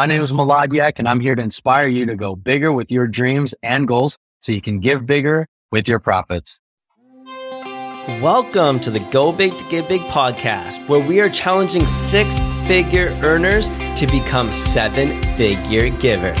My name is Milad Yek, and I'm here to inspire you to go bigger with your dreams and goals so you can give bigger with your profits. Welcome to the Go Big to Give Big podcast, where we are challenging six figure earners to become seven figure givers.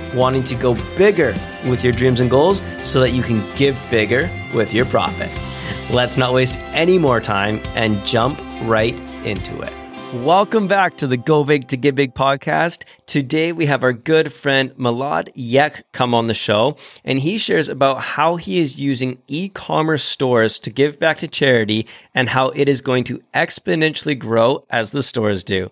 wanting to go bigger with your dreams and goals so that you can give bigger with your profits. Let's not waste any more time and jump right into it. Welcome back to the Go Big to Give Big podcast. Today we have our good friend Milad Yek come on the show, and he shares about how he is using e commerce stores to give back to charity and how it is going to exponentially grow as the stores do.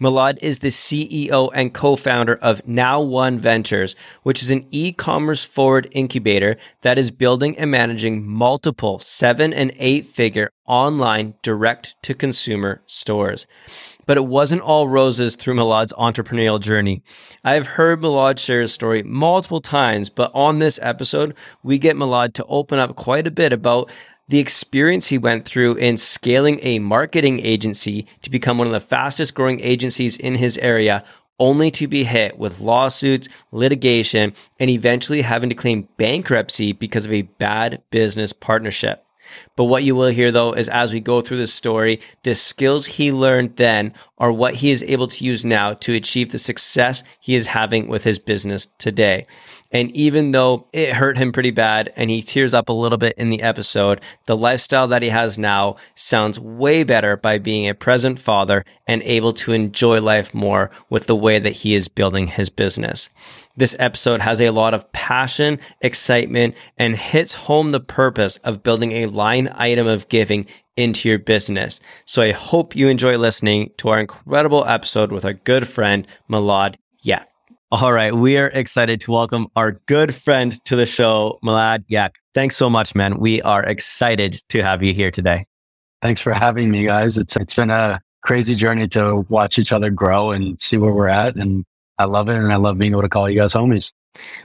Milad is the CEO and co founder of NowOne Ventures, which is an e commerce forward incubator that is building and managing multiple seven and eight figure online direct to consumer stores. But it wasn't all roses through Milad's entrepreneurial journey. I have heard Milad share his story multiple times, but on this episode, we get Milad to open up quite a bit about the experience he went through in scaling a marketing agency to become one of the fastest growing agencies in his area, only to be hit with lawsuits, litigation, and eventually having to claim bankruptcy because of a bad business partnership. But what you will hear though is as we go through this story, the skills he learned then are what he is able to use now to achieve the success he is having with his business today. And even though it hurt him pretty bad and he tears up a little bit in the episode, the lifestyle that he has now sounds way better by being a present father and able to enjoy life more with the way that he is building his business. This episode has a lot of passion, excitement, and hits home the purpose of building a line item of giving into your business. So I hope you enjoy listening to our incredible episode with our good friend, Milad Yek. All right, we are excited to welcome our good friend to the show, Milad Yek. Thanks so much, man. We are excited to have you here today. Thanks for having me, guys. It's it's been a crazy journey to watch each other grow and see where we're at. And I love it. And I love being able to call you guys homies.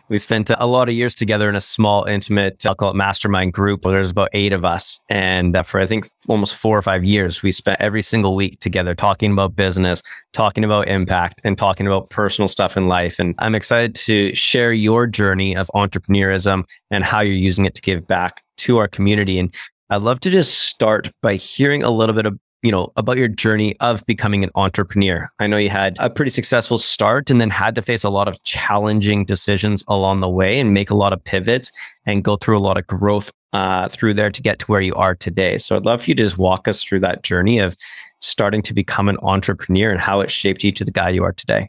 We spent a lot of years together in a small, intimate, I'll call it mastermind group. Where there's about eight of us. And for, I think, almost four or five years, we spent every single week together talking about business, talking about impact, and talking about personal stuff in life. And I'm excited to share your journey of entrepreneurism and how you're using it to give back to our community. And I'd love to just start by hearing a little bit of, you know, about your journey of becoming an entrepreneur. I know you had a pretty successful start and then had to face a lot of challenging decisions along the way and make a lot of pivots and go through a lot of growth uh, through there to get to where you are today. So I'd love for you to just walk us through that journey of starting to become an entrepreneur and how it shaped you to the guy you are today.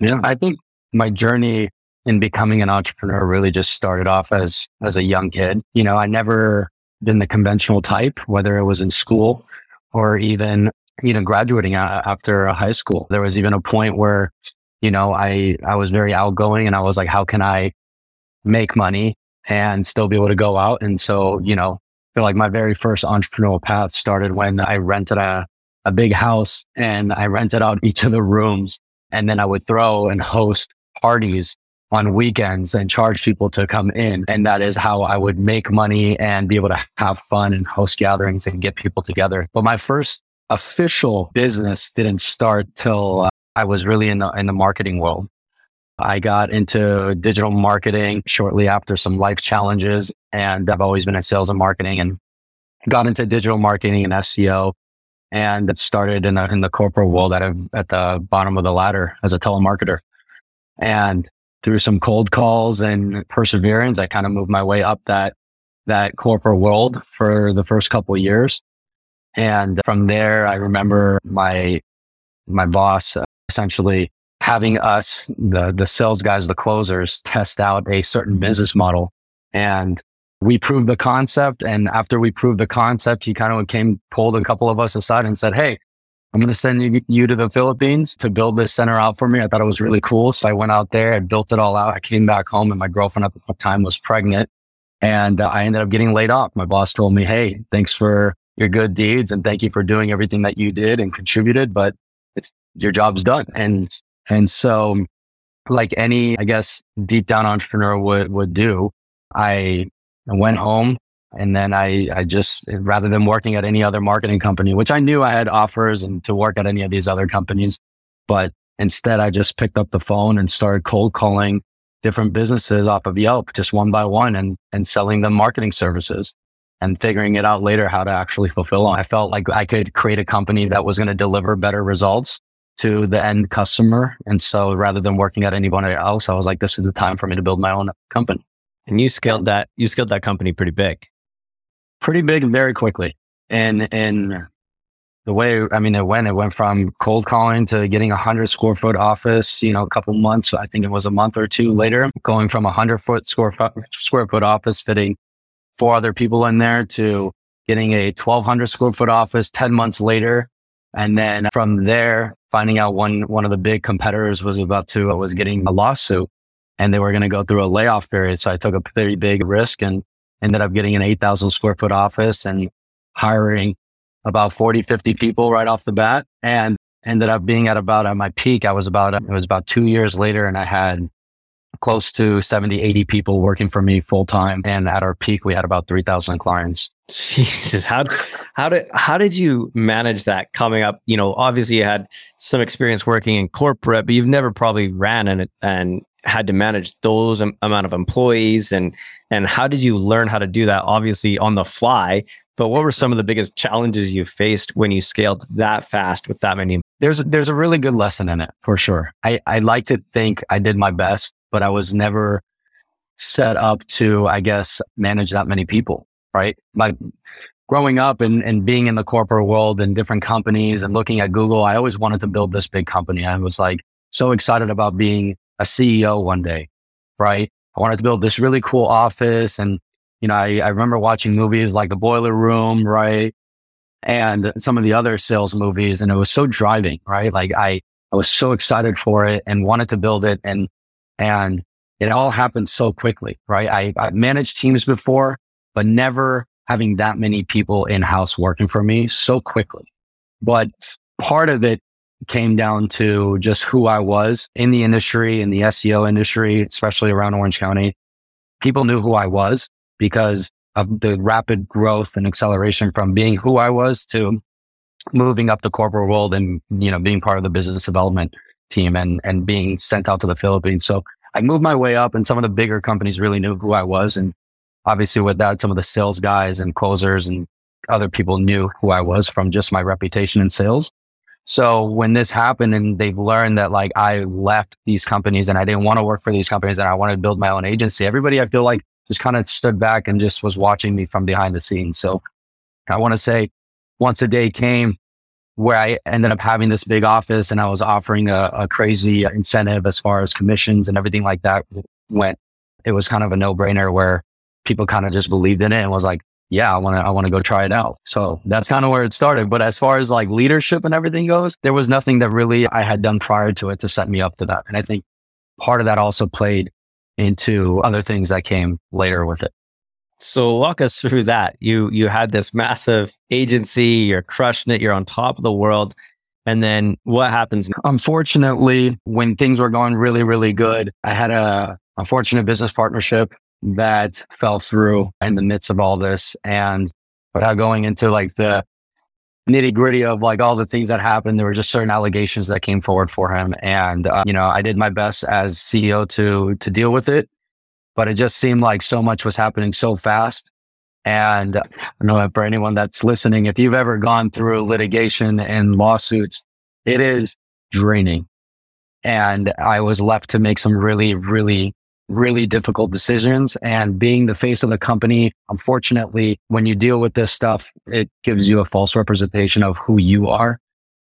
Yeah, I think my journey in becoming an entrepreneur really just started off as as a young kid. You know, I never been the conventional type, whether it was in school or even, you know, graduating after high school. There was even a point where, you know, I, I was very outgoing and I was like, how can I make money and still be able to go out? And so, you know, I feel like my very first entrepreneurial path started when I rented a, a big house and I rented out each of the rooms and then I would throw and host parties on weekends and charge people to come in. And that is how I would make money and be able to have fun and host gatherings and get people together. But my first official business didn't start till uh, I was really in the, in the marketing world. I got into digital marketing shortly after some life challenges. And I've always been in sales and marketing and got into digital marketing and SEO and started in the, in the corporate world at, a, at the bottom of the ladder as a telemarketer. And through some cold calls and perseverance, I kind of moved my way up that, that corporate world for the first couple years. And from there, I remember my, my boss uh, essentially having us, the, the sales guys, the closers test out a certain business model. And we proved the concept. And after we proved the concept, he kind of came, pulled a couple of us aside and said, Hey, I'm going to send you, you to the Philippines to build this center out for me. I thought it was really cool. So I went out there, I built it all out. I came back home and my girlfriend at the time was pregnant and uh, I ended up getting laid off. My boss told me, Hey, thanks for your good deeds and thank you for doing everything that you did and contributed, but it's your job's done. And, and so like any, I guess, deep down entrepreneur would, would do, I went home and then I, I just, rather than working at any other marketing company, which I knew I had offers and to work at any of these other companies, but instead I just picked up the phone and started cold calling different businesses off of Yelp, just one by one and, and selling them marketing services and figuring it out later how to actually fulfill them. I felt like I could create a company that was going to deliver better results to the end customer. And so rather than working at anyone else, I was like, this is the time for me to build my own company. And you scaled that, you scaled that company pretty big. Pretty big very quickly. And, and the way, I mean, it went, it went from cold calling to getting a hundred square foot office, you know, a couple months. I think it was a month or two later, going from a hundred foot square foot, square foot office fitting four other people in there to getting a 1200 square foot office 10 months later. And then from there, finding out one, one of the big competitors was about to, was getting a lawsuit and they were going to go through a layoff period. So I took a pretty big risk and ended up getting an 8,000 square foot office and hiring about 40, 50 people right off the bat and ended up being at about at my peak. I was about, it was about two years later and I had close to 70, 80 people working for me full time. And at our peak, we had about 3,000 clients. Jesus, how, how did, how did you manage that coming up? You know, obviously you had some experience working in corporate, but you've never probably ran and, and had to manage those amount of employees and and how did you learn how to do that obviously on the fly but what were some of the biggest challenges you faced when you scaled that fast with that many there's there's a really good lesson in it for sure. I i like to think i did my best but i was never set up to i guess manage that many people right? Like growing up and, and being in the corporate world and different companies and looking at google i always wanted to build this big company. I was like so excited about being a CEO one day, right? I wanted to build this really cool office. And, you know, I, I remember watching movies like The Boiler Room, right? And some of the other sales movies. And it was so driving, right? Like I, I was so excited for it and wanted to build it. And, and it all happened so quickly, right? I, I managed teams before, but never having that many people in house working for me so quickly. But part of it came down to just who I was in the industry, in the SEO industry, especially around Orange County. People knew who I was because of the rapid growth and acceleration from being who I was to moving up the corporate world and, you know, being part of the business development team and, and being sent out to the Philippines. So I moved my way up and some of the bigger companies really knew who I was. And obviously with that, some of the sales guys and closers and other people knew who I was from just my reputation in sales. So when this happened and they've learned that like I left these companies and I didn't want to work for these companies and I wanted to build my own agency, everybody I feel like just kind of stood back and just was watching me from behind the scenes. So I want to say once a day came where I ended up having this big office and I was offering a, a crazy incentive as far as commissions and everything like that went. It was kind of a no brainer where people kind of just believed in it and was like, yeah, I want to, I want to go try it out. So that's kind of where it started. But as far as like leadership and everything goes, there was nothing that really I had done prior to it to set me up to that. And I think part of that also played into other things that came later with it. So walk us through that. You you had this massive agency, you're crushing it, you're on top of the world. And then what happens? Unfortunately, when things were going really, really good, I had a unfortunate business partnership that fell through in the midst of all this. And without going into like the nitty gritty of like all the things that happened, there were just certain allegations that came forward for him. And, uh, you know, I did my best as CEO to, to deal with it, but it just seemed like so much was happening so fast. And uh, I know for anyone that's listening, if you've ever gone through litigation and lawsuits, it is draining. And I was left to make some really, really really difficult decisions and being the face of the company. Unfortunately, when you deal with this stuff, it gives you a false representation of who you are.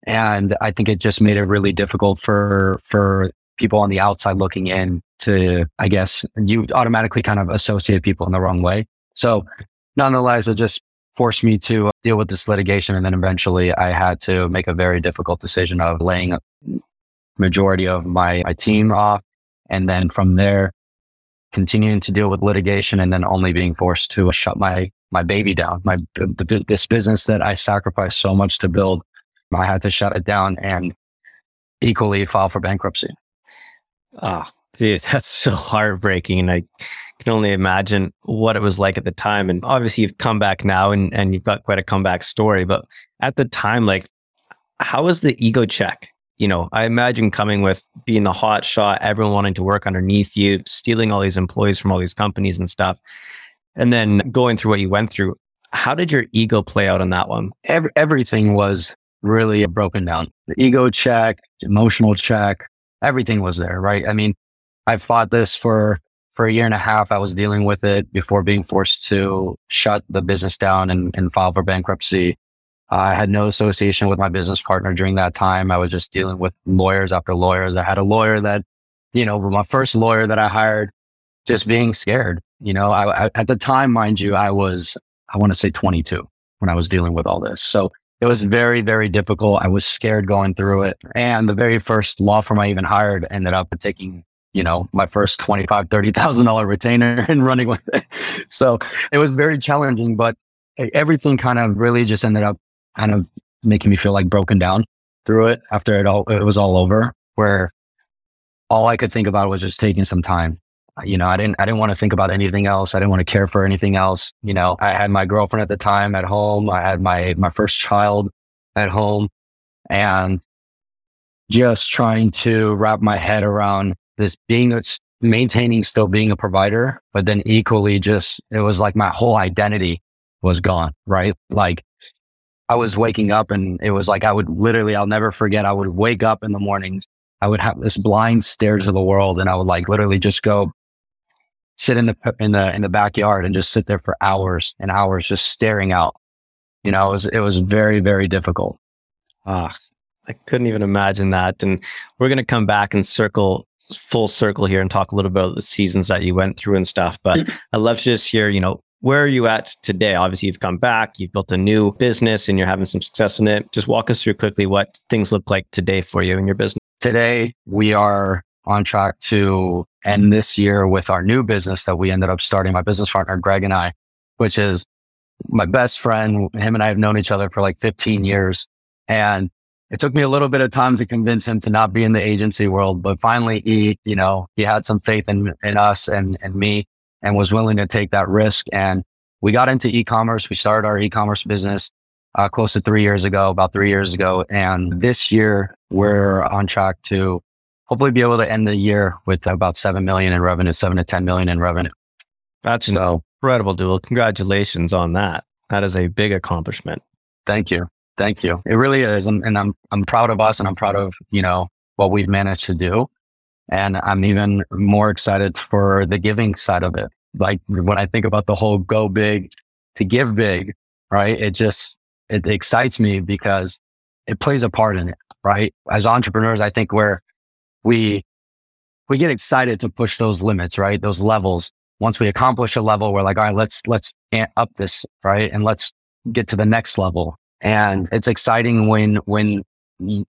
And I think it just made it really difficult for, for people on the outside looking in to, I guess you automatically kind of associate people in the wrong way. So nonetheless, it just forced me to deal with this litigation. And then eventually I had to make a very difficult decision of laying a majority of my, my team off. And then from there, continuing to deal with litigation and then only being forced to shut my, my baby down, my, the, this business that I sacrificed so much to build. I had to shut it down and equally file for bankruptcy. Oh, dude, that's so heartbreaking. And I can only imagine what it was like at the time. And obviously you've come back now and, and you've got quite a comeback story, but at the time, like how was the ego check? You know, I imagine coming with being the hot shot, everyone wanting to work underneath you, stealing all these employees from all these companies and stuff. And then going through what you went through. How did your ego play out on that one? Every, everything was really broken down. The ego check, emotional check, everything was there, right? I mean, I fought this for for a year and a half, I was dealing with it before being forced to shut the business down and, and file for bankruptcy. I had no association with my business partner during that time. I was just dealing with lawyers after lawyers. I had a lawyer that, you know, my first lawyer that I hired, just being scared. You know, I, I, at the time, mind you, I was, I want to say 22 when I was dealing with all this. So it was very, very difficult. I was scared going through it. And the very first law firm I even hired ended up taking you know, my first $25,000, $30,000 retainer and running with it. So it was very challenging, but eh, everything kind of really just ended up kind of making me feel like broken down through it after it all, it was all over where all I could think about was just taking some time. You know, I didn't, I didn't want to think about anything else. I didn't want to care for anything else. You know, I had my girlfriend at the time at home. I had my, my first child at home and just trying to wrap my head around this being maintaining still being a provider, but then equally just it was like my whole identity was gone, right? Like I was waking up and it was like I would literally, I'll never forget, I would wake up in the mornings. I would have this blind stare to the world and I would like literally just go sit in the in the in the backyard and just sit there for hours and hours just staring out. You know, it was it was very, very difficult. Ah, I couldn't even imagine that. And we're gonna come back and circle full circle here and talk a little bit about the seasons that you went through and stuff. But I'd love to just hear, you know, where are you at today? Obviously, you've come back, you've built a new business and you're having some success in it. Just walk us through quickly what things look like today for you in your business. Today, we are on track to end this year with our new business that we ended up starting, my business partner, Greg and I, which is my best friend. Him and I have known each other for like 15 years. And it took me a little bit of time to convince him to not be in the agency world, but finally he, you know, he had some faith in, in us and, and me and was willing to take that risk. And we got into e-commerce. We started our e-commerce business uh, close to three years ago, about three years ago. And this year we're on track to hopefully be able to end the year with about 7 million in revenue, seven to 10 million in revenue. That's so, incredible, Dual. Congratulations on that. That is a big accomplishment. Thank you. Thank you. It really is. And, and I'm, I'm proud of us and I'm proud of, you know, what we've managed to do. And I'm even more excited for the giving side of it. Like when I think about the whole go big to give big, right? It just, it excites me because it plays a part in it, right? As entrepreneurs, I think where we, we get excited to push those limits, right? Those levels. Once we accomplish a level, we're like, all right, let's, let's up this, right? And let's get to the next level. And it's exciting when, when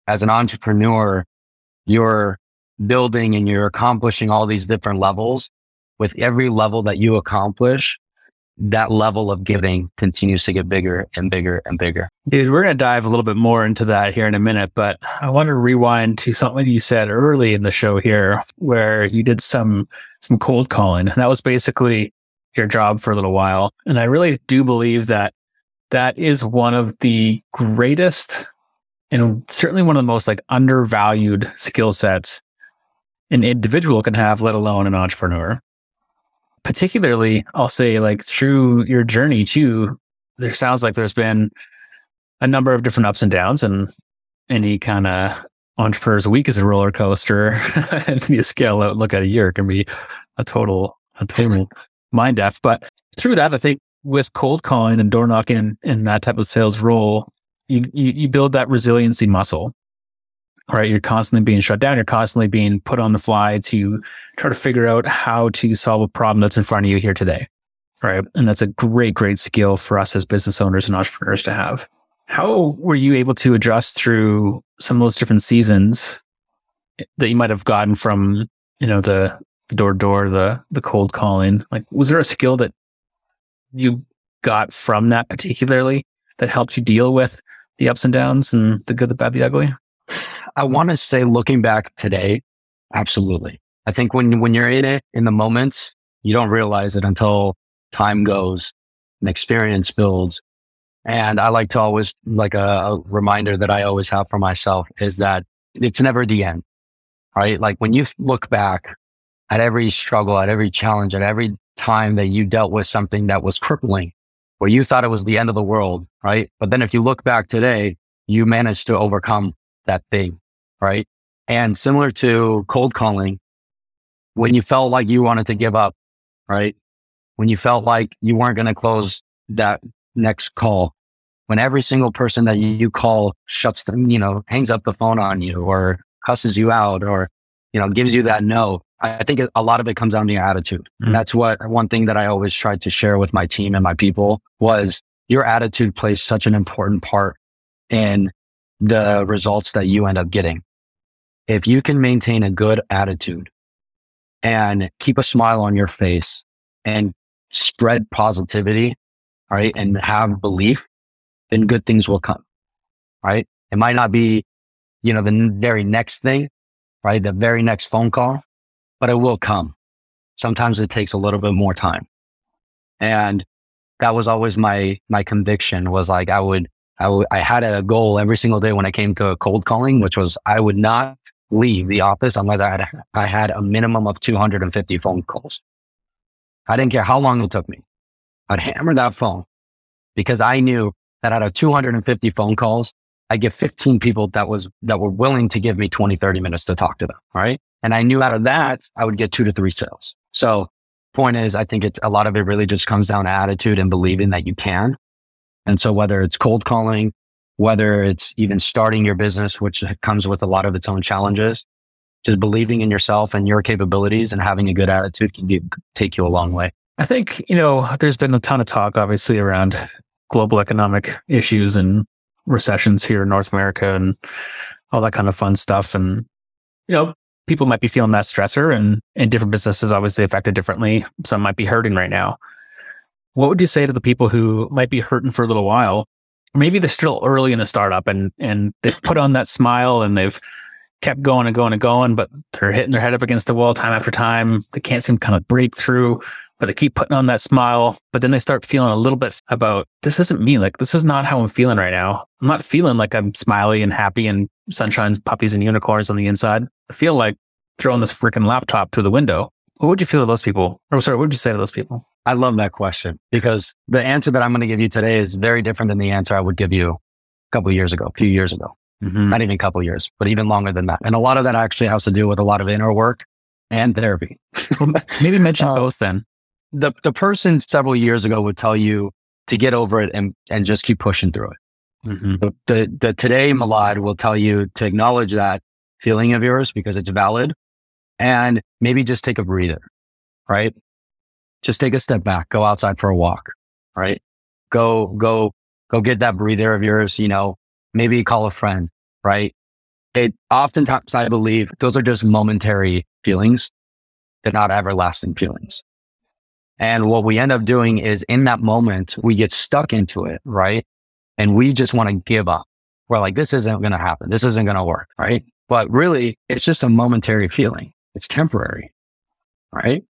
as an entrepreneur, you're building and you're accomplishing all these different levels. With every level that you accomplish, that level of giving continues to get bigger and bigger and bigger. Dude, we're going to dive a little bit more into that here in a minute, but I want to rewind to something you said early in the show here where you did some some cold calling. And that was basically your job for a little while. And I really do believe that that is one of the greatest and certainly one of the most like undervalued skill sets an individual can have, let alone an entrepreneur. Particularly, I'll say like through your journey too, there sounds like there's been a number of different ups and downs and any kind of entrepreneur's week is a roller coaster and you scale out look at a year can be a total a total mind f but through that i think with cold calling and door knocking and, that type of sales role, you, you, you build that resiliency muscle. Right, you're constantly being shut down. You're constantly being put on the fly to try to figure out how to solve a problem that's in front of you here today. Right. And that's a great, great skill for us as business owners and entrepreneurs to have. How were you able to adjust through some of those different seasons that you might have gotten from, you know, the the door door, the the cold calling? Like was there a skill that you got from that particularly that helped you deal with the ups and downs and the good, the bad, the ugly? I mm-hmm. want to say looking back today, absolutely. I think when when you're in it in the moments, you don't realize it until time goes and experience builds. And I like to always like a, a reminder that I always have for myself is that it's never the end, right? Like when you look back at every struggle, at every challenge, at every time that you dealt with something that was crippling, where you thought it was the end of the world, right? But then if you look back today, you managed to overcome that thing, right? And similar to cold calling, when you felt like you wanted to give up, right? When you felt like you weren't going to close that next call, when every single person that you call shuts them, you know, hangs up the phone on you or cusses you out or, you know, gives you that no, I think a lot of it comes down to your attitude. Mm-hmm. And that's what one thing that I always tried to share with my team and my people was your attitude plays such an important part in the results that you end up getting. If you can maintain a good attitude and keep a smile on your face and spread positivity, right? And have belief, then good things will come, right? It might not be, you know, the very next thing, right? The very next phone call, but it will come. Sometimes it takes a little bit more time. And that was always my, my conviction was like, I would, I, w- I had a goal every single day when I came to cold calling, which was I would not leave the office unless I had, I had a minimum of 250 phone calls. I didn't care how long it took me. I'd hammer that phone because I knew that out of 250 phone calls, I get 15 people that was, that were willing to give me 20, 30 minutes to talk to them. Right. And I knew out of that, I would get two to three sales. So point is, I think it's a lot of it really just comes down to attitude and believing that you can. And so whether it's cold calling, whether it's even starting your business, which comes with a lot of its own challenges, just believing in yourself and your capabilities and having a good attitude can take you a long way. I think, you know, there's been a ton of talk, obviously, around global economic issues and recessions here in North America and all that kind of fun stuff. And, you know, people might be feeling that stressor and, and different businesses obviously affected differently. Some might be hurting right now. What would you say to the people who might be hurting for a little while? Maybe they're still early in the startup and, and they've put on that smile and they've kept going and going and going, but they're hitting their head up against the wall time after time. They can't seem to kind of break through, but they keep putting on that smile. But then they start feeling a little bit about this isn't me. Like, this is not how I'm feeling right now. I'm not feeling like I'm smiley and happy and sunshine's puppies and unicorns on the inside. I feel like throwing this freaking laptop through the window. What would you feel to those people? Or sorry, what would you say to those people? I love that question because the answer that I'm going to give you today is very different than the answer I would give you a couple years ago, a few years ago. Mm-hmm. Not even a couple years, but even longer than that. And a lot of that actually has to do with a lot of inner work and therapy. well, maybe mention uh, both then. The the person several years ago would tell you to get over it and, and just keep pushing through it. Mm-hmm. The, the, the today Milad will tell you to acknowledge that feeling of yours because it's valid and maybe just take a breather, right? Just take a step back, go outside for a walk, right? Go, go, go get that breather of yours, you know, maybe call a friend, right? It oftentimes, I believe those are just momentary feelings. They're not everlasting feelings. And what we end up doing is in that moment, we get stuck into it, right? And we just want to give up. We're like, this isn't going to happen. This isn't going to work, right? But really, it's just a momentary feeling. It's temporary, right?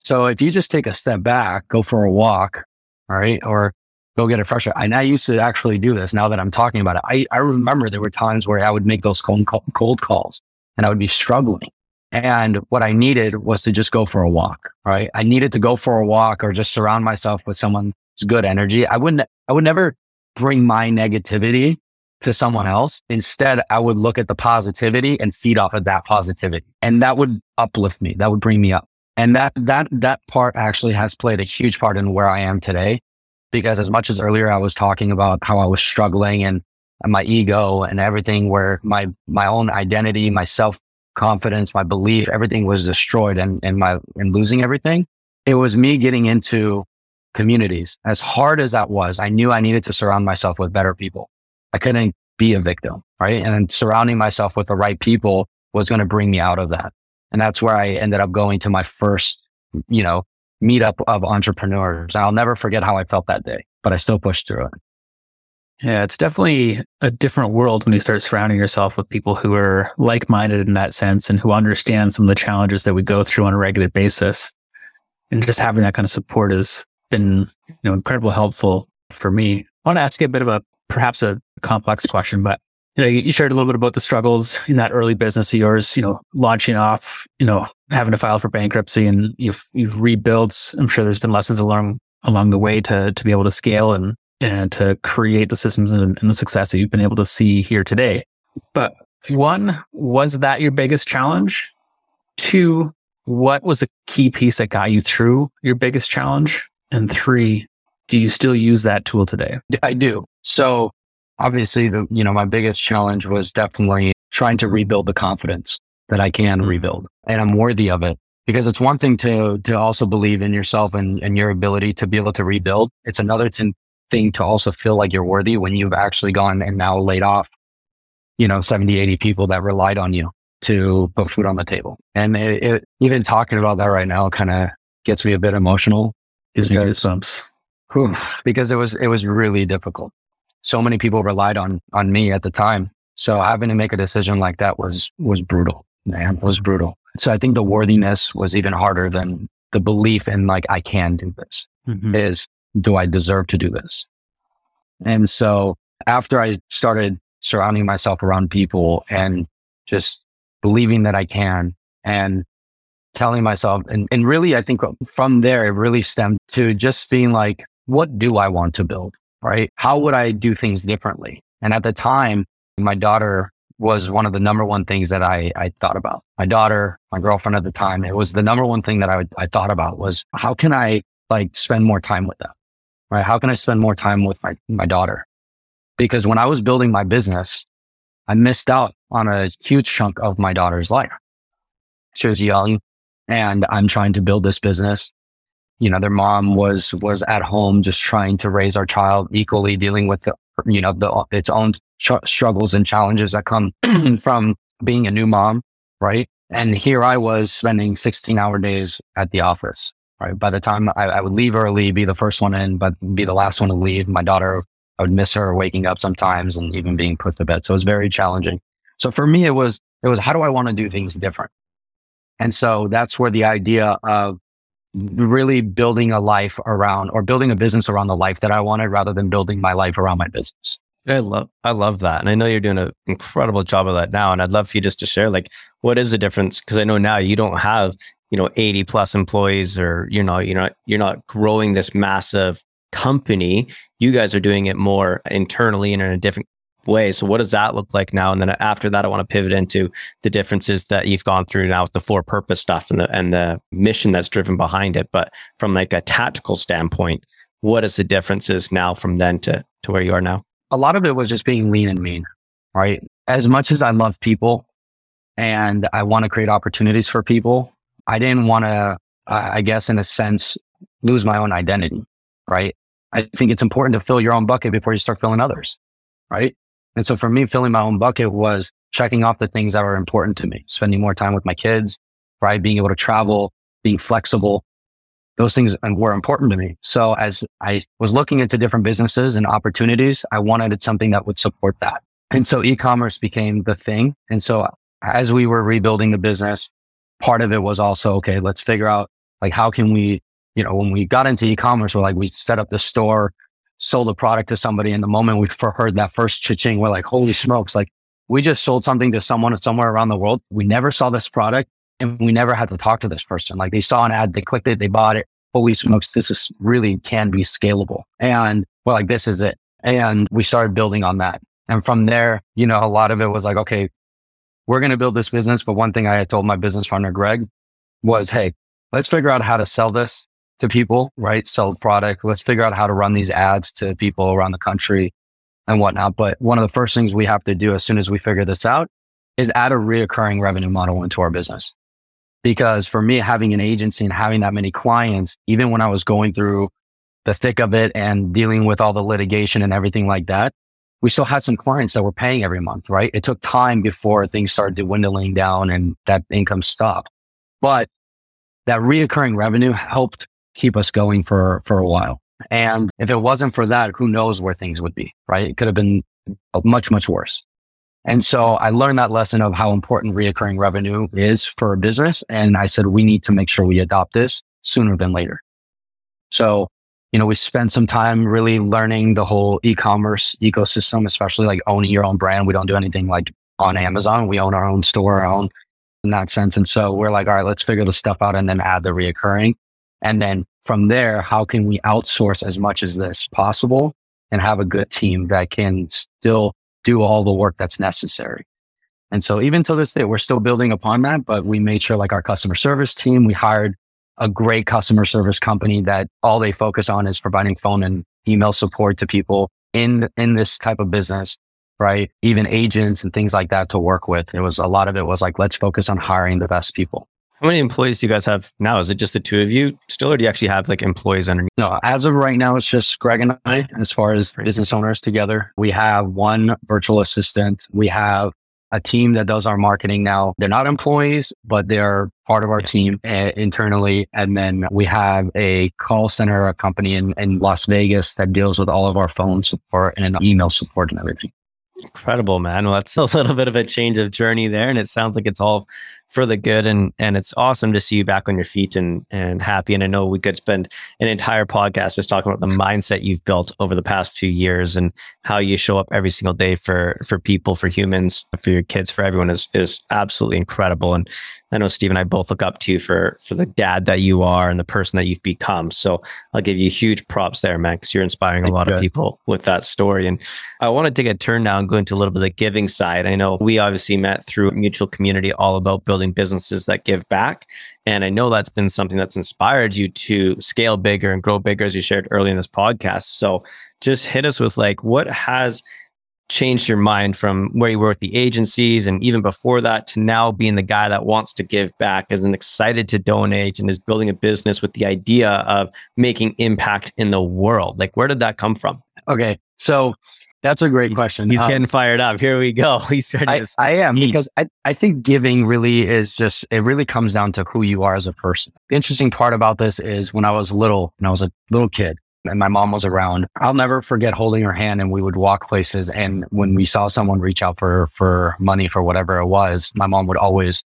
So if you just take a step back, go for a walk, right? Or go get a fresh air. And I used to actually do this now that I'm talking about it. I, I remember there were times where I would make those cold, cold calls and I would be struggling. And what I needed was to just go for a walk, right? I needed to go for a walk or just surround myself with someone's good energy. I wouldn't, I would never bring my negativity to someone else. Instead, I would look at the positivity and feed off of that positivity. And that would uplift me. That would bring me up. And that, that, that part actually has played a huge part in where I am today. Because as much as earlier I was talking about how I was struggling and, my ego and everything where my, my own identity, my self confidence, my belief, everything was destroyed and, and my, and losing everything. It was me getting into communities. As hard as that was, I knew I needed to surround myself with better people. I couldn't be a victim, right? And surrounding myself with the right people was going to bring me out of that. And that's where I ended up going to my first, you know, meetup of entrepreneurs. I'll never forget how I felt that day, but I still pushed through it. Yeah, it's definitely a different world when you start surrounding yourself with people who are like minded in that sense and who understand some of the challenges that we go through on a regular basis. And just having that kind of support has been, you know, incredibly helpful for me. I want to ask you a bit of a perhaps a complex question, but you know, you shared a little bit about the struggles in that early business of yours, you know, launching off, you know, having to file for bankruptcy and you've you've rebuilt. I'm sure there's been lessons along along the way to to be able to scale and and to create the systems and, and the success that you've been able to see here today. But one, was that your biggest challenge? Two, what was the key piece that got you through your biggest challenge? And three, do you still use that tool today? I do. So obviously the, you know, my biggest challenge was definitely trying to rebuild the confidence that I can mm-hmm. rebuild and I'm worthy of it because it's one thing to, to also believe in yourself and, and your ability to be able to rebuild. It's another to, thing to also feel like you're worthy when you've actually gone and now laid off, you know, 70, 80 people that relied on you to put food on the table. And it, it, even talking about that right now kind of gets me a bit emotional. Gives me goosebumps. Because it was, it was really difficult. So many people relied on, on me at the time. So having to make a decision like that was, was brutal, man, was brutal. So I think the worthiness was even harder than the belief in like, I can do this mm-hmm. is do I deserve to do this? And so after I started surrounding myself around people and just believing that I can and telling myself, and, and really, I think from there, it really stemmed to just being like, what do I want to build? Right? How would I do things differently? And at the time, my daughter was one of the number one things that I, I thought about. My daughter, my girlfriend at the time, it was the number one thing that I, I thought about was how can I like spend more time with them? right? How can I spend more time with my, my daughter? Because when I was building my business, I missed out on a huge chunk of my daughter's life. She was young and I'm trying to build this business. You know, their mom was, was at home just trying to raise our child equally, dealing with the, you know, the, its own struggles and challenges that come from being a new mom. Right. And here I was spending 16 hour days at the office right? By the time I, I, would leave early, be the first one in, but be the last one to leave. My daughter, I would miss her waking up sometimes and even being put to bed. So it was very challenging. So for me, it was, it was, how do I want to do things different? And so that's where the idea of really building a life around or building a business around the life that I wanted rather than building my life around my business. I love I love that. And I know you're doing an incredible job of that now. And I'd love for you just to share like what is the difference? Because I know now you don't have you know 80 plus employees or you know you're not you're not growing this massive company you guys are doing it more internally and in a different way. So what does that look like now? And then after that i want to pivot into the differences that you've gone through now with the for purpose stuff and the and the mission that's driven behind it. But from like a tactical standpoint what is the differences now from then to to where you are now? A lot of it was just being lean and mean right? As much as i love people and i want to create opportunities for people I didn't want to, I guess, in a sense, lose my own identity, right? I think it's important to fill your own bucket before you start filling others, right? And so for me, filling my own bucket was checking off the things that were important to me, spending more time with my kids, right? Being able to travel, being flexible. Those things were important to me. So as I was looking into different businesses and opportunities, I wanted something that would support that. And so e-commerce became the thing. And so as we were rebuilding the business, part of it was also, okay, let's figure out like, how can we, you know, when we got into e-commerce, we're like, we set up the store, sold a product to somebody. And the moment we heard that first cha-ching, we're like, holy smokes, like we just sold something to someone somewhere around the world. We never saw this product and we never had to talk to this person. Like they saw an ad, they clicked it, they bought it. Holy smokes, this is really can be scalable. And we're like, this is it. And we started building on that. And from there, you know, a lot of it was like, okay, we're going to build this business. But one thing I had told my business partner, Greg, was, Hey, let's figure out how to sell this to people, right? Sell product. Let's figure out how to run these ads to people around the country and whatnot. But one of the first things we have to do as soon as we figure this out is add a reoccurring revenue model into our business. Because for me, having an agency and having that many clients, even when I was going through the thick of it and dealing with all the litigation and everything like that, we still had some clients that were paying every month, right? It took time before things started dwindling down and that income stopped. But that reoccurring revenue helped keep us going for, for a while. And if it wasn't for that, who knows where things would be, right? It could have been much, much worse. And so I learned that lesson of how important reoccurring revenue is for a business. And I said, we need to make sure we adopt this sooner than later. So, you know, we spent some time really learning the whole e-commerce ecosystem, especially like owning your own brand. We don't do anything like on Amazon. We own our own store, our own in that sense. And so we're like, all right, let's figure the stuff out and then add the reoccurring. And then from there, how can we outsource as much as this possible and have a good team that can still do all the work that's necessary. And so even to this day, we're still building upon that, but we made sure like our customer service team, we hired a great customer service company that all they focus on is providing phone and email support to people in, in this type of business, right? Even agents and things like that to work with. It was a lot of it was like, let's focus on hiring the best people. How many employees do you guys have now? Is it just the two of you still, or do you actually have like employees underneath? No, as of right now, it's just Greg and I, as far as business owners together. We have one virtual assistant. We have a team that does our marketing now. They're not employees, but they're part of our team uh, internally. And then we have a call center, a company in, in Las Vegas that deals with all of our phone support and email support and everything. Incredible, man. Well, that's a little bit of a change of journey there. And it sounds like it's all for the good. And and it's awesome to see you back on your feet and and happy. And I know we could spend an entire podcast just talking about the mindset you've built over the past few years and how you show up every single day for for people, for humans, for your kids, for everyone is is absolutely incredible. And I know Steve and I both look up to you for for the dad that you are and the person that you've become. So I'll give you huge props there, man, because you're inspiring a lot of people with that story. And I want to take a turn now and go into a little bit of the giving side. I know we obviously met through mutual community, all about building businesses that give back. And I know that's been something that's inspired you to scale bigger and grow bigger, as you shared early in this podcast. So just hit us with like, what has changed your mind from where you were with the agencies and even before that to now being the guy that wants to give back is excited to donate and is building a business with the idea of making impact in the world like where did that come from okay so that's a great question he's um, getting fired up here we go he's starting I, I am because I, I think giving really is just it really comes down to who you are as a person the interesting part about this is when i was little when i was a little kid and my mom was around. I'll never forget holding her hand and we would walk places. And when we saw someone reach out for, for money for whatever it was, my mom would always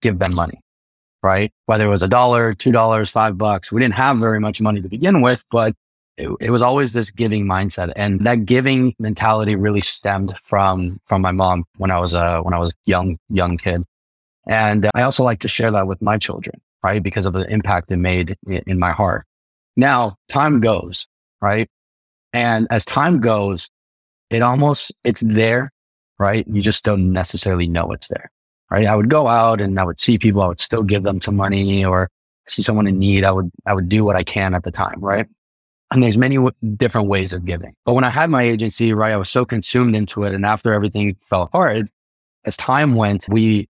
give them money, right? Whether it was a dollar, two dollars, five bucks. We didn't have very much money to begin with, but it, it, was always this giving mindset. And that giving mentality really stemmed from, from my mom when I was a, when I was young, young kid. And I also like to share that with my children, right? Because of the impact it made in my heart. Now time goes, right? And as time goes, it almost, it's there, right? You just don't necessarily know it's there, right? I would go out and I would see people. I would still give them some money or see someone in need. I would, I would do what I can at the time, right? And there's many w- different ways of giving. But when I had my agency, right, I was so consumed into it. And after everything fell apart, as time went, we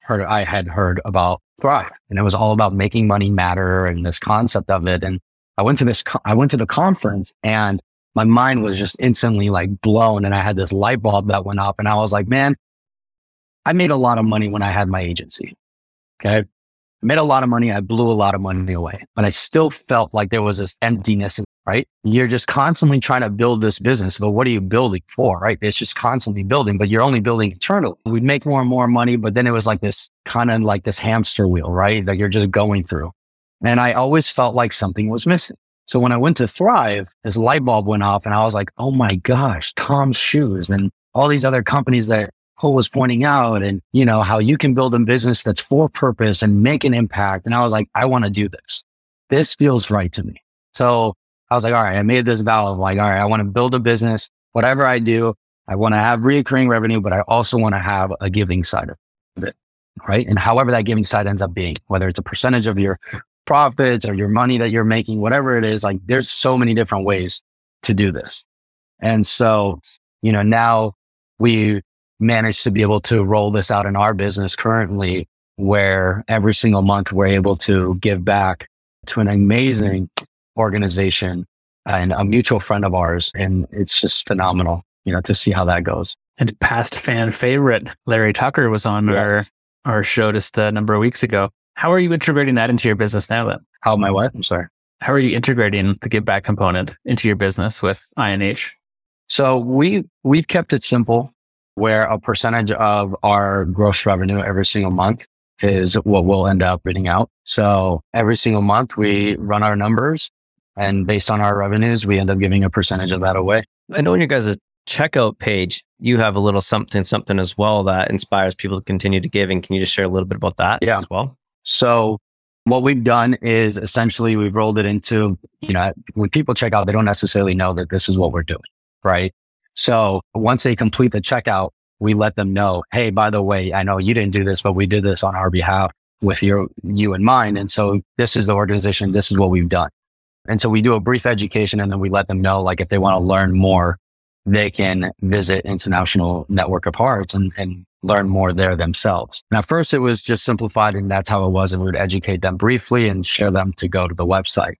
heard, I had heard about Thrive and it was all about making money matter and this concept of it. And I went to this, I went to the conference and my mind was just instantly like blown. And I had this light bulb that went up and I was like, man, I made a lot of money when I had my agency. Okay. I made a lot of money. I blew a lot of money away, but I still felt like there was this emptiness, right? You're just constantly trying to build this business, but what are you building for, right? It's just constantly building, but you're only building internally. We'd make more and more money, but then it was like this kind of like this hamster wheel, right? That you're just going through. And I always felt like something was missing. So when I went to Thrive, this light bulb went off and I was like, oh my gosh, Tom's shoes and all these other companies that Cole was pointing out and, you know, how you can build a business that's for purpose and make an impact. And I was like, I want to do this. This feels right to me. So I was like, all right, I made this vow. I'm like, all right, I want to build a business. Whatever I do, I want to have recurring revenue, but I also want to have a giving side of it. Right. And however that giving side ends up being, whether it's a percentage of your profits or your money that you're making, whatever it is, like there's so many different ways to do this. And so, you know, now we managed to be able to roll this out in our business currently where every single month we're able to give back to an amazing organization and a mutual friend of ours. And it's just phenomenal, you know, to see how that goes. And past fan favorite, Larry Tucker was on yes. our, our show just a number of weeks ago. How are you integrating that into your business now then? How my what? I'm sorry. How are you integrating the give back component into your business with INH? So we we've kept it simple where a percentage of our gross revenue every single month is what we'll end up reading out. So every single month we run our numbers and based on our revenues, we end up giving a percentage of that away. I know in your guys' checkout page, you have a little something, something as well that inspires people to continue to give. And can you just share a little bit about that yeah. as well? So what we've done is essentially we've rolled it into, you know, when people check out, they don't necessarily know that this is what we're doing, right? So once they complete the checkout, we let them know, Hey, by the way, I know you didn't do this, but we did this on our behalf with your, you in mind. And so this is the organization. This is what we've done. And so we do a brief education and then we let them know, like, if they want to learn more, they can visit International Network of Hearts and, and learn more there themselves. Now, first it was just simplified and that's how it was. And we would educate them briefly and share them to go to the website.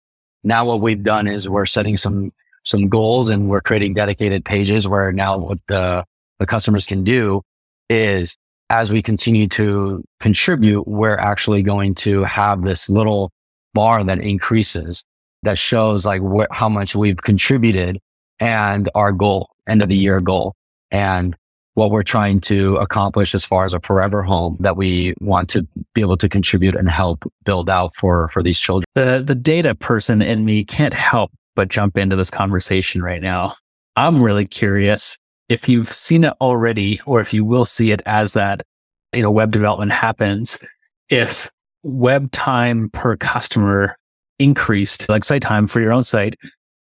Now what we've done is we're setting some, some goals and we're creating dedicated pages where now what the, the customers can do is as we continue to contribute, we're actually going to have this little bar that increases that shows like wh- how much we've contributed and our goal, end of the year goal. And what we're trying to accomplish as far as a forever home that we want to be able to contribute and help build out for for these children. The the data person in me can't help but jump into this conversation right now. I'm really curious if you've seen it already or if you will see it as that you know web development happens if web time per customer increased like site time for your own site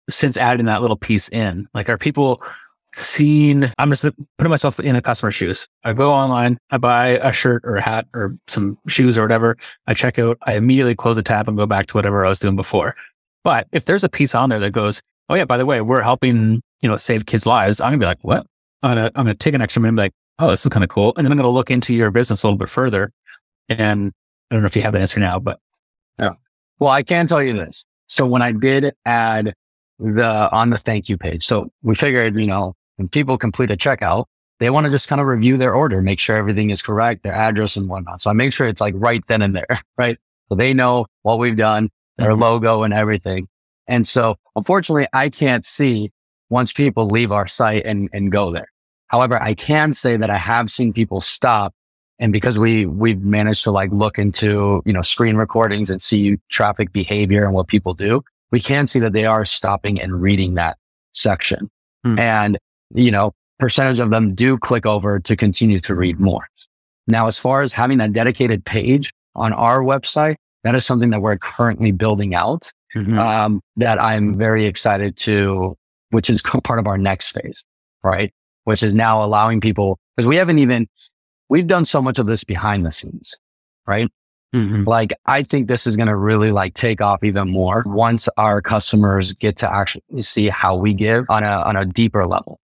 since adding that little piece in like are people seeing? I'm just putting myself in a customer's shoes. I go online, I buy a shirt or a hat or some shoes or whatever. I check out, I immediately close the tab and go back to whatever I was doing before. But if there's a piece on there that goes, oh yeah, by the way, we're helping, you know, save kids' lives, I'm gonna be like, what? I'm gonna, I'm gonna take an extra minute and be like, oh, this is kind of cool. And then I'm gonna look into your business a little bit further. And I don't know if you have the answer now, but yeah. Well, I can tell you this. So when I did add the on the thank you page, so we figured, you know, when people complete a checkout, they want to just kind of review their order, make sure everything is correct, their address and whatnot. So I make sure it's like right then and there, right? So they know what we've done, their mm-hmm. logo and everything. And so unfortunately, I can't see once people leave our site and, and go there. However, I can say that I have seen people stop. And because we, we've managed to like look into, you know, screen recordings and see traffic behavior and what people do, we can see that they are stopping and reading that section. Hmm. And you know, percentage of them do click over to continue to read more. Now, as far as having that dedicated page on our website, that is something that we're currently building out. Mm-hmm. Um, that I'm very excited to, which is part of our next phase, right? Which is now allowing people, because we haven't even, we've done so much of this behind the scenes, right? Mm-hmm. Like, I think this is going to really like take off even more once our customers get to actually see how we give on a, on a deeper level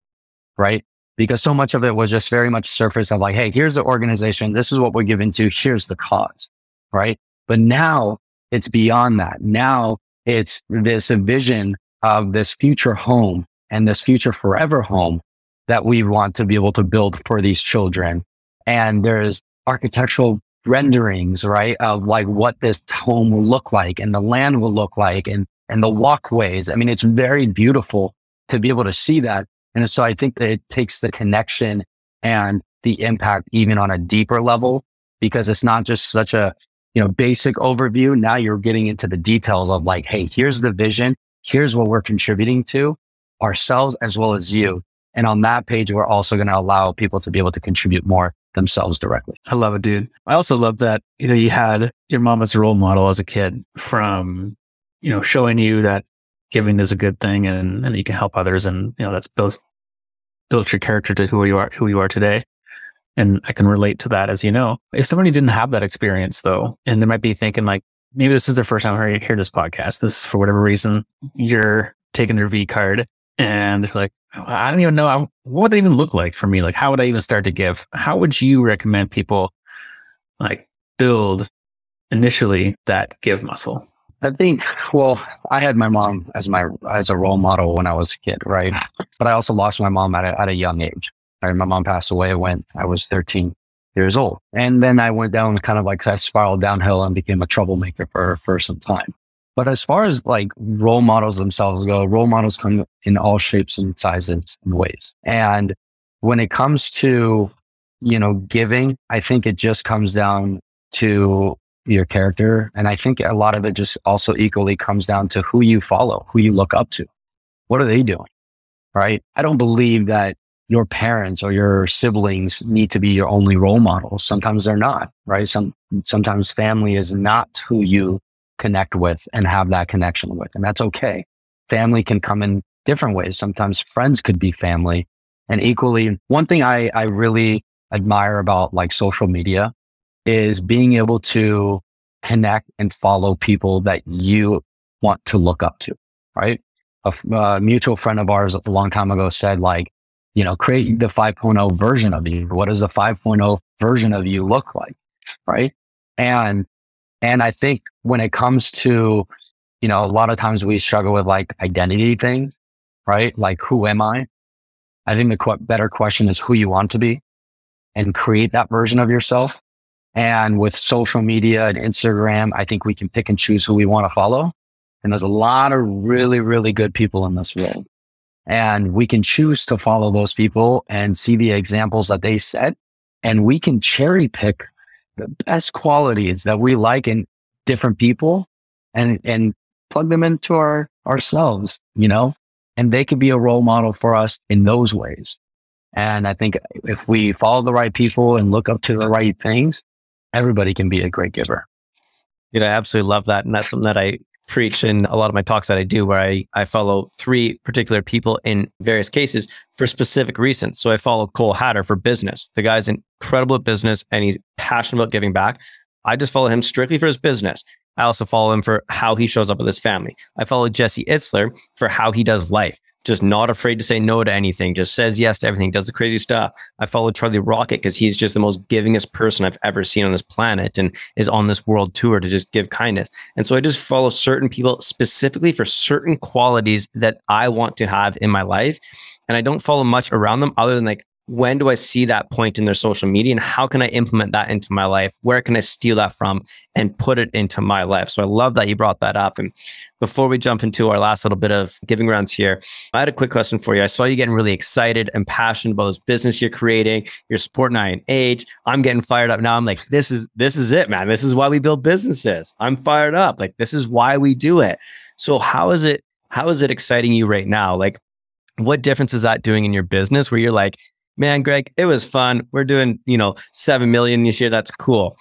right? Because so much of it was just very much surface of like, Hey, here's the organization. This is what we're giving to. Here's the cause, right? But now it's beyond that. Now it's this vision of this future home and this future forever home that we want to be able to build for these children. And there's architectural renderings, right? Of like what this home will look like and the land will look like and, and the walkways. I mean, it's very beautiful to be able to see that. And so I think that it takes the connection and the impact even on a deeper level because it's not just such a, you know, basic overview. Now you're getting into the details of like, Hey, here's the vision. Here's what we're contributing to ourselves as well as you. And on that page, we're also going to allow people to be able to contribute more themselves directly. I love it, dude. I also love that, you know, you had your mom as a role model as a kid from, you know, showing you that giving is a good thing and, and you can help others. And, you know, that's built, built your character to who you are, who you are today. And I can relate to that, as you know. If somebody didn't have that experience though, and they might be thinking like, maybe this is their first time hearing hear this podcast. This, for whatever reason, you're taking their V card and like, I don't even know what would it even look like for me. Like, how would I even start to give? How would you recommend people like build initially that give muscle? I think, well, I had my mom as my, as a role model when I was a kid, right? But I also lost my mom at a, at a young age. Right? My mom passed away when I was 13 years old. And then I went down kind of like I spiraled downhill and became a troublemaker for, for some time. But as far as like role models themselves go, role models come in all shapes and sizes and ways. And when it comes to, you know, giving, I think it just comes down to your character. And I think a lot of it just also equally comes down to who you follow, who you look up to. What are they doing? Right. I don't believe that your parents or your siblings need to be your only role models. Sometimes they're not, right? Some, sometimes family is not who you connect with and have that connection with. And that's okay. Family can come in different ways. Sometimes friends could be family. And equally, one thing I, I really admire about like social media is being able to connect and follow people that you want to look up to, right? A, a uh, mutual friend of ours a long time ago said like, you know, create the 5.0 version of you. What does the 5.0 version of you look like? Right. And, and I think when it comes to, you know, a lot of times we struggle with like identity things, right? Like, who am I? I think the qu- better question is who you want to be and create that version of yourself. And with social media and Instagram, I think we can pick and choose who we want to follow. And there's a lot of really, really good people in this world. And we can choose to follow those people and see the examples that they set. And we can cherry pick the best qualities that we like in different people and, and plug them into our ourselves, you know, and they could be a role model for us in those ways. And I think if we follow the right people and look up to the right things, everybody can be a great giver. You know, I absolutely love that. And that's something that I preach in a lot of my talks that I do, where I, I follow three particular people in various cases for specific reasons. So I follow Cole Hatter for business. The guy's incredible at business and he's passionate about giving back. I just follow him strictly for his business. I also follow him for how he shows up with his family. I follow Jesse Itzler for how he does life just not afraid to say no to anything, just says yes to everything, does the crazy stuff. I follow Charlie Rocket because he's just the most givingest person I've ever seen on this planet and is on this world tour to just give kindness. And so I just follow certain people specifically for certain qualities that I want to have in my life. And I don't follow much around them other than like, when do I see that point in their social media and how can I implement that into my life? Where can I steal that from and put it into my life? So I love that you brought that up. And before we jump into our last little bit of giving rounds here, I had a quick question for you. I saw you getting really excited and passionate about this business you're creating. You're supporting I&H. I'm getting fired up now. I'm like, this is this is it, man. This is why we build businesses. I'm fired up. Like this is why we do it. So how is it how is it exciting you right now? Like what difference is that doing in your business where you're like, man, Greg, it was fun. We're doing, you know, 7 million this year. That's cool.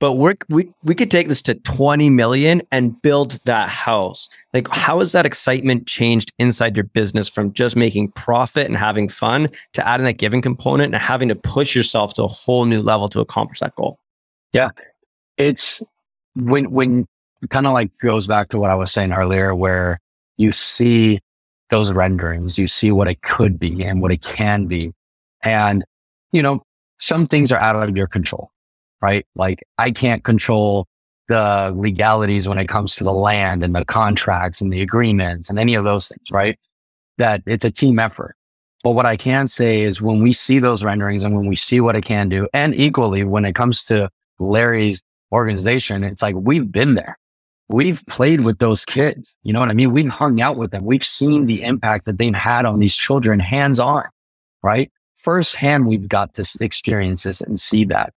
But we're, we, we could take this to 20 million and build that house. Like, how has that excitement changed inside your business from just making profit and having fun to adding that giving component and having to push yourself to a whole new level to accomplish that goal? Yeah. It's when, when kind of like goes back to what I was saying earlier, where you see those renderings, you see what it could be and what it can be. And, you know, some things are out of your control, right? Like I can't control the legalities when it comes to the land and the contracts and the agreements and any of those things, right? That it's a team effort. But what I can say is when we see those renderings and when we see what it can do, and equally when it comes to Larry's organization, it's like we've been there. We've played with those kids. You know what I mean? We've hung out with them. We've seen the impact that they've had on these children hands on, right? Firsthand we've got to experience this and see that.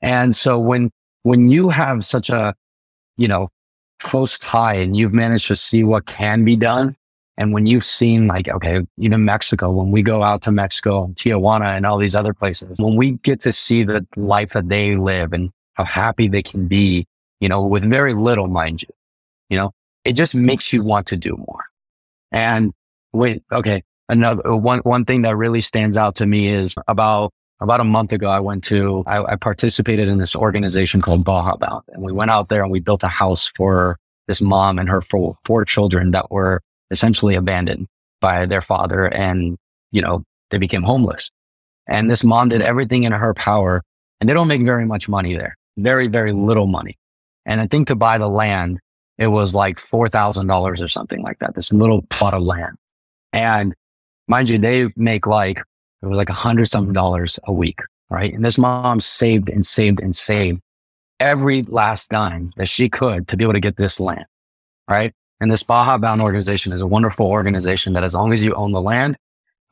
And so when, when you have such a, you know, close tie and you've managed to see what can be done. And when you've seen like, okay, even Mexico, when we go out to Mexico Tijuana and all these other places, when we get to see the life that they live and how happy they can be, you know, with very little, mind you, you know, it just makes you want to do more. And wait, okay, another uh, one one thing that really stands out to me is about about a month ago, I went to I, I participated in this organization called Baja Bound, and we went out there and we built a house for this mom and her four, four children that were essentially abandoned by their father, and you know they became homeless. And this mom did everything in her power, and they don't make very much money there, very very little money. And I think to buy the land, it was like $4,000 or something like that, this little plot of land. And mind you, they make like, it was like a hundred something dollars a week. Right. And this mom saved and saved and saved every last dime that she could to be able to get this land. Right. And this Baja Bound organization is a wonderful organization that as long as you own the land,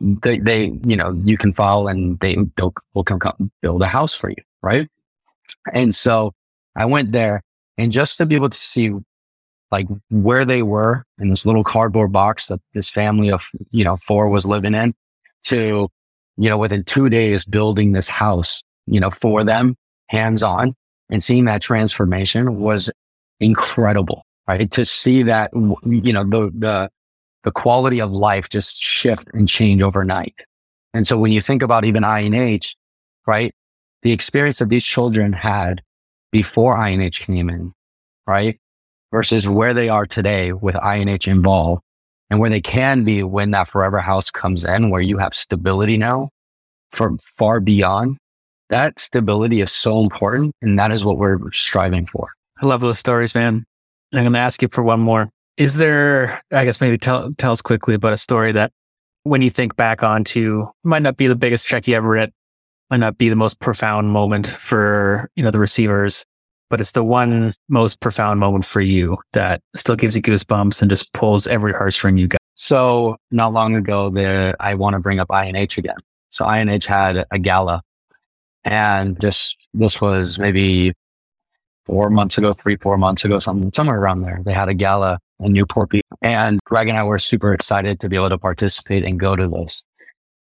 they, they, you know, you can file and they they will come, come build a house for you. Right. And so I went there and just to be able to see like where they were in this little cardboard box that this family of, you know, four was living in to, you know, within two days building this house, you know, for them hands on and seeing that transformation was incredible, right? To see that, you know, the, the, the quality of life just shift and change overnight. And so when you think about even INH, right? The experience that these children had before INH came in, right? Versus where they are today with INH involved and where they can be when that forever house comes in, where you have stability now from far beyond. That stability is so important. And that is what we're striving for. I love those stories, man. I'm going to ask you for one more. Is there, I guess maybe tell, tell us quickly about a story that when you think back onto might not be the biggest check you ever writ, might not be the most profound moment for, you know, the receivers, but it's the one most profound moment for you that still gives you goosebumps and just pulls every heartstring you got. So not long ago there, I want to bring up INH again. So INH had a gala and just, this was maybe four months ago, three, four months ago, something, somewhere around there. They had a gala in Newport Beach and Greg and I were super excited to be able to participate and go to this.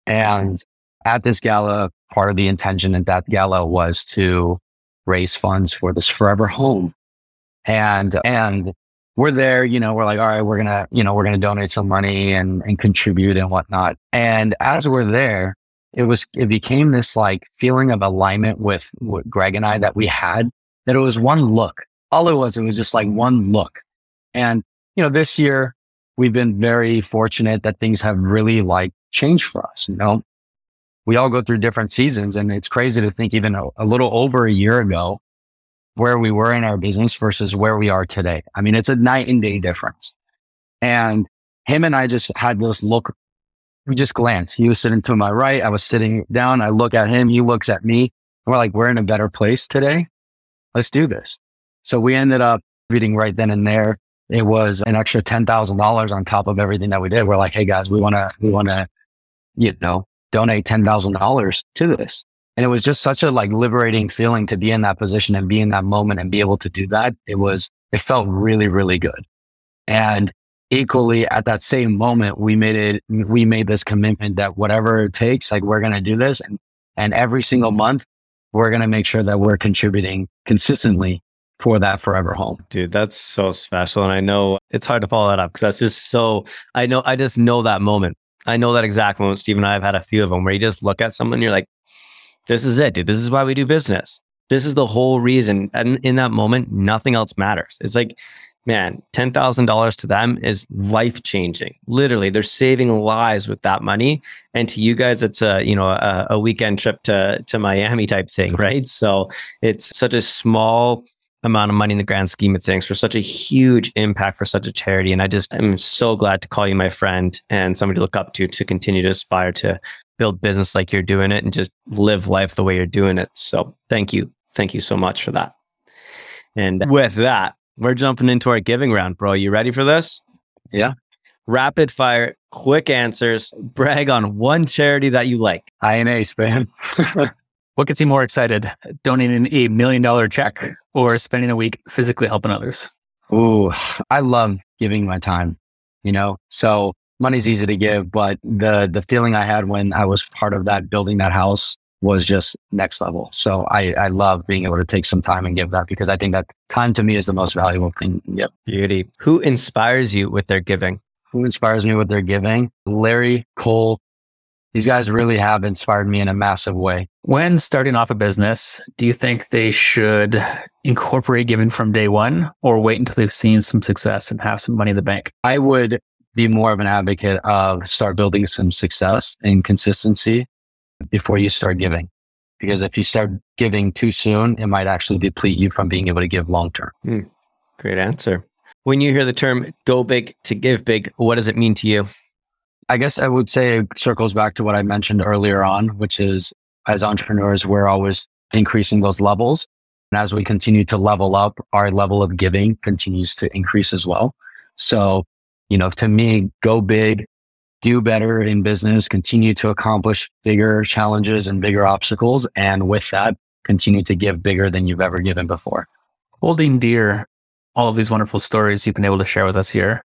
And at this gala, part of the intention at that gala was to raise funds for this forever home. And, and we're there, you know, we're like, all right, we're going to, you know, we're going to donate some money and, and contribute and whatnot. And as we're there, it was, it became this like feeling of alignment with, with Greg and I that we had, that it was one look. All it was, it was just like one look. And, you know, this year we've been very fortunate that things have really like changed for us. You know, we all go through different seasons and it's crazy to think even a, a, little over a year ago where we were in our business versus where we are today. I mean, it's a night and day difference. And him and I just had this look. We just glanced. He was sitting to my right. I was sitting down. I look at him. He looks at me. We're like, we're in a better place today. Let's do this. So we ended up reading right then and there. It was an extra $10,000 on top of everything that we did. We're like, Hey guys, we want to, we want to, you know, donate $10,000 to this. And it was just such a like liberating feeling to be in that position and be in that moment and be able to do that. It was, it felt really, really good. And equally at that same moment, we made it, we made this commitment that whatever it takes, like we're going to do this. And, and every single month, we're going to make sure that we're contributing consistently for that forever home. Dude, that's so special. And I know it's hard to follow that up because that's just so, I know, I just know that moment I know that exact moment. Steve and I have had a few of them where you just look at someone and you're like, this is it, dude. This is why we do business. This is the whole reason. And in that moment, nothing else matters. It's like, man, $10,000 to them is life changing. Literally, they're saving lives with that money. And to you guys, it's a, you know, a, a weekend trip to, to Miami type thing, right? So it's such a small amount of money in the grand scheme of things for such a huge impact for such a charity. And I just am so glad to call you my friend and somebody to look up to to continue to aspire to build business like you're doing it and just live life the way you're doing it. So thank you. Thank you so much for that. And with that, we're jumping into our giving round, bro. You ready for this? Yeah. Rapid fire, quick answers. Brag on one charity that you like. INH, man. What gets you more excited? Donating a million dollar check or spending a week physically helping others? Ooh, I love giving my time, you know? So money's easy to give, but the, the feeling I had when I was part of that building that house was just next level. So I, I love being able to take some time and give that because I think that time to me is the most valuable thing. Yep. Beauty. Who inspires you with their giving? Who inspires me with their giving? Larry, Cole, these guys really have inspired me in a massive way. When starting off a business, do you think they should incorporate giving from day one or wait until they've seen some success and have some money in the bank? I would be more of an advocate of start building some success and consistency before you start giving. Because if you start giving too soon, it might actually deplete you from being able to give long term. Hmm. Great answer. When you hear the term go big to give big, what does it mean to you? I guess I would say it circles back to what I mentioned earlier on, which is as entrepreneurs, we're always increasing those levels. And as we continue to level up, our level of giving continues to increase as well. So, you know, to me, go big, do better in business, continue to accomplish bigger challenges and bigger obstacles. And with that, continue to give bigger than you've ever given before. Holding dear all of these wonderful stories you've been able to share with us here.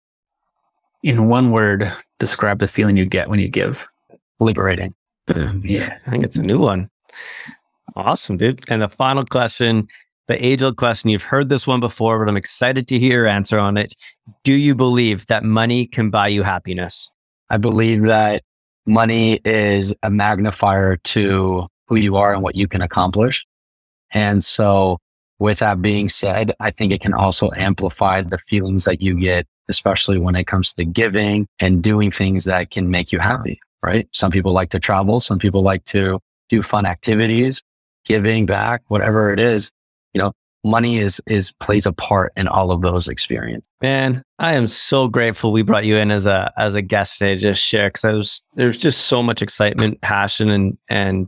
In one word, describe the feeling you get when you give. Liberating. Um, yeah, I think it's a new one. Awesome, dude. And the final question, the age old question, you've heard this one before, but I'm excited to hear your answer on it. Do you believe that money can buy you happiness? I believe that money is a magnifier to who you are and what you can accomplish. And so with that being said, I think it can also amplify the feelings that you get, especially when it comes to giving and doing things that can make you happy, right? Some people like to travel. Some people like to do fun activities giving back, whatever it is, you know, money is is plays a part in all of those experiences. Man, I am so grateful we brought you in as a as a guest today to just share because I was there's just so much excitement, passion, and and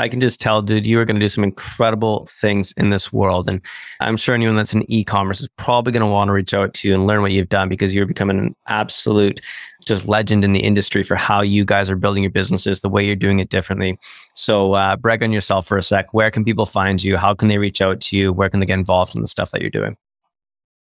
I can just tell, dude, you are going to do some incredible things in this world. And I'm sure anyone that's in e-commerce is probably going to want to reach out to you and learn what you've done because you're becoming an absolute just legend in the industry for how you guys are building your businesses, the way you're doing it differently. So uh, brag on yourself for a sec. Where can people find you? How can they reach out to you? Where can they get involved in the stuff that you're doing?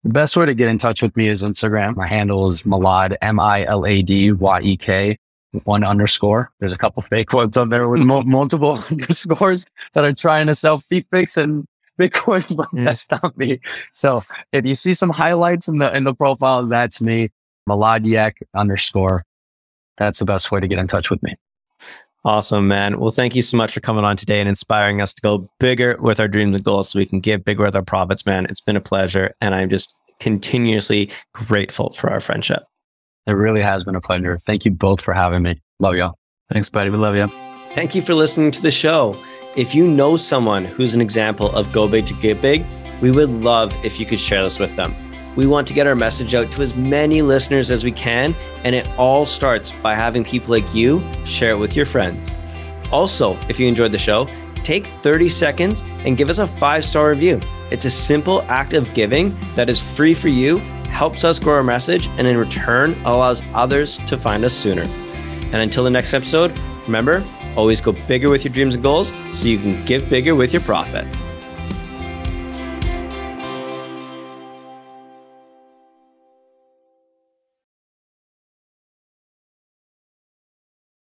The best way to get in touch with me is Instagram. My handle is Milad, M I L A D Y E K one underscore. There's a couple fake ones on there with multiple underscores that are trying to sell feet fix and Bitcoin, but yeah. that's not me. So if you see some highlights in the in the profile, that's me, Milad Yek underscore. That's the best way to get in touch with me. Awesome, man. Well, thank you so much for coming on today and inspiring us to go bigger with our dreams and goals so we can give bigger with our profits, man. It's been a pleasure. And I'm just continuously grateful for our friendship. It really has been a pleasure. Thank you both for having me. Love y'all. Thanks, buddy. We love you. Thank you for listening to the show. If you know someone who's an example of go big to get big, we would love if you could share this with them. We want to get our message out to as many listeners as we can, and it all starts by having people like you share it with your friends. Also, if you enjoyed the show, take 30 seconds and give us a five star review. It's a simple act of giving that is free for you helps us grow our message, and in return, allows others to find us sooner. And until the next episode, remember, always go bigger with your dreams and goals so you can give bigger with your profit.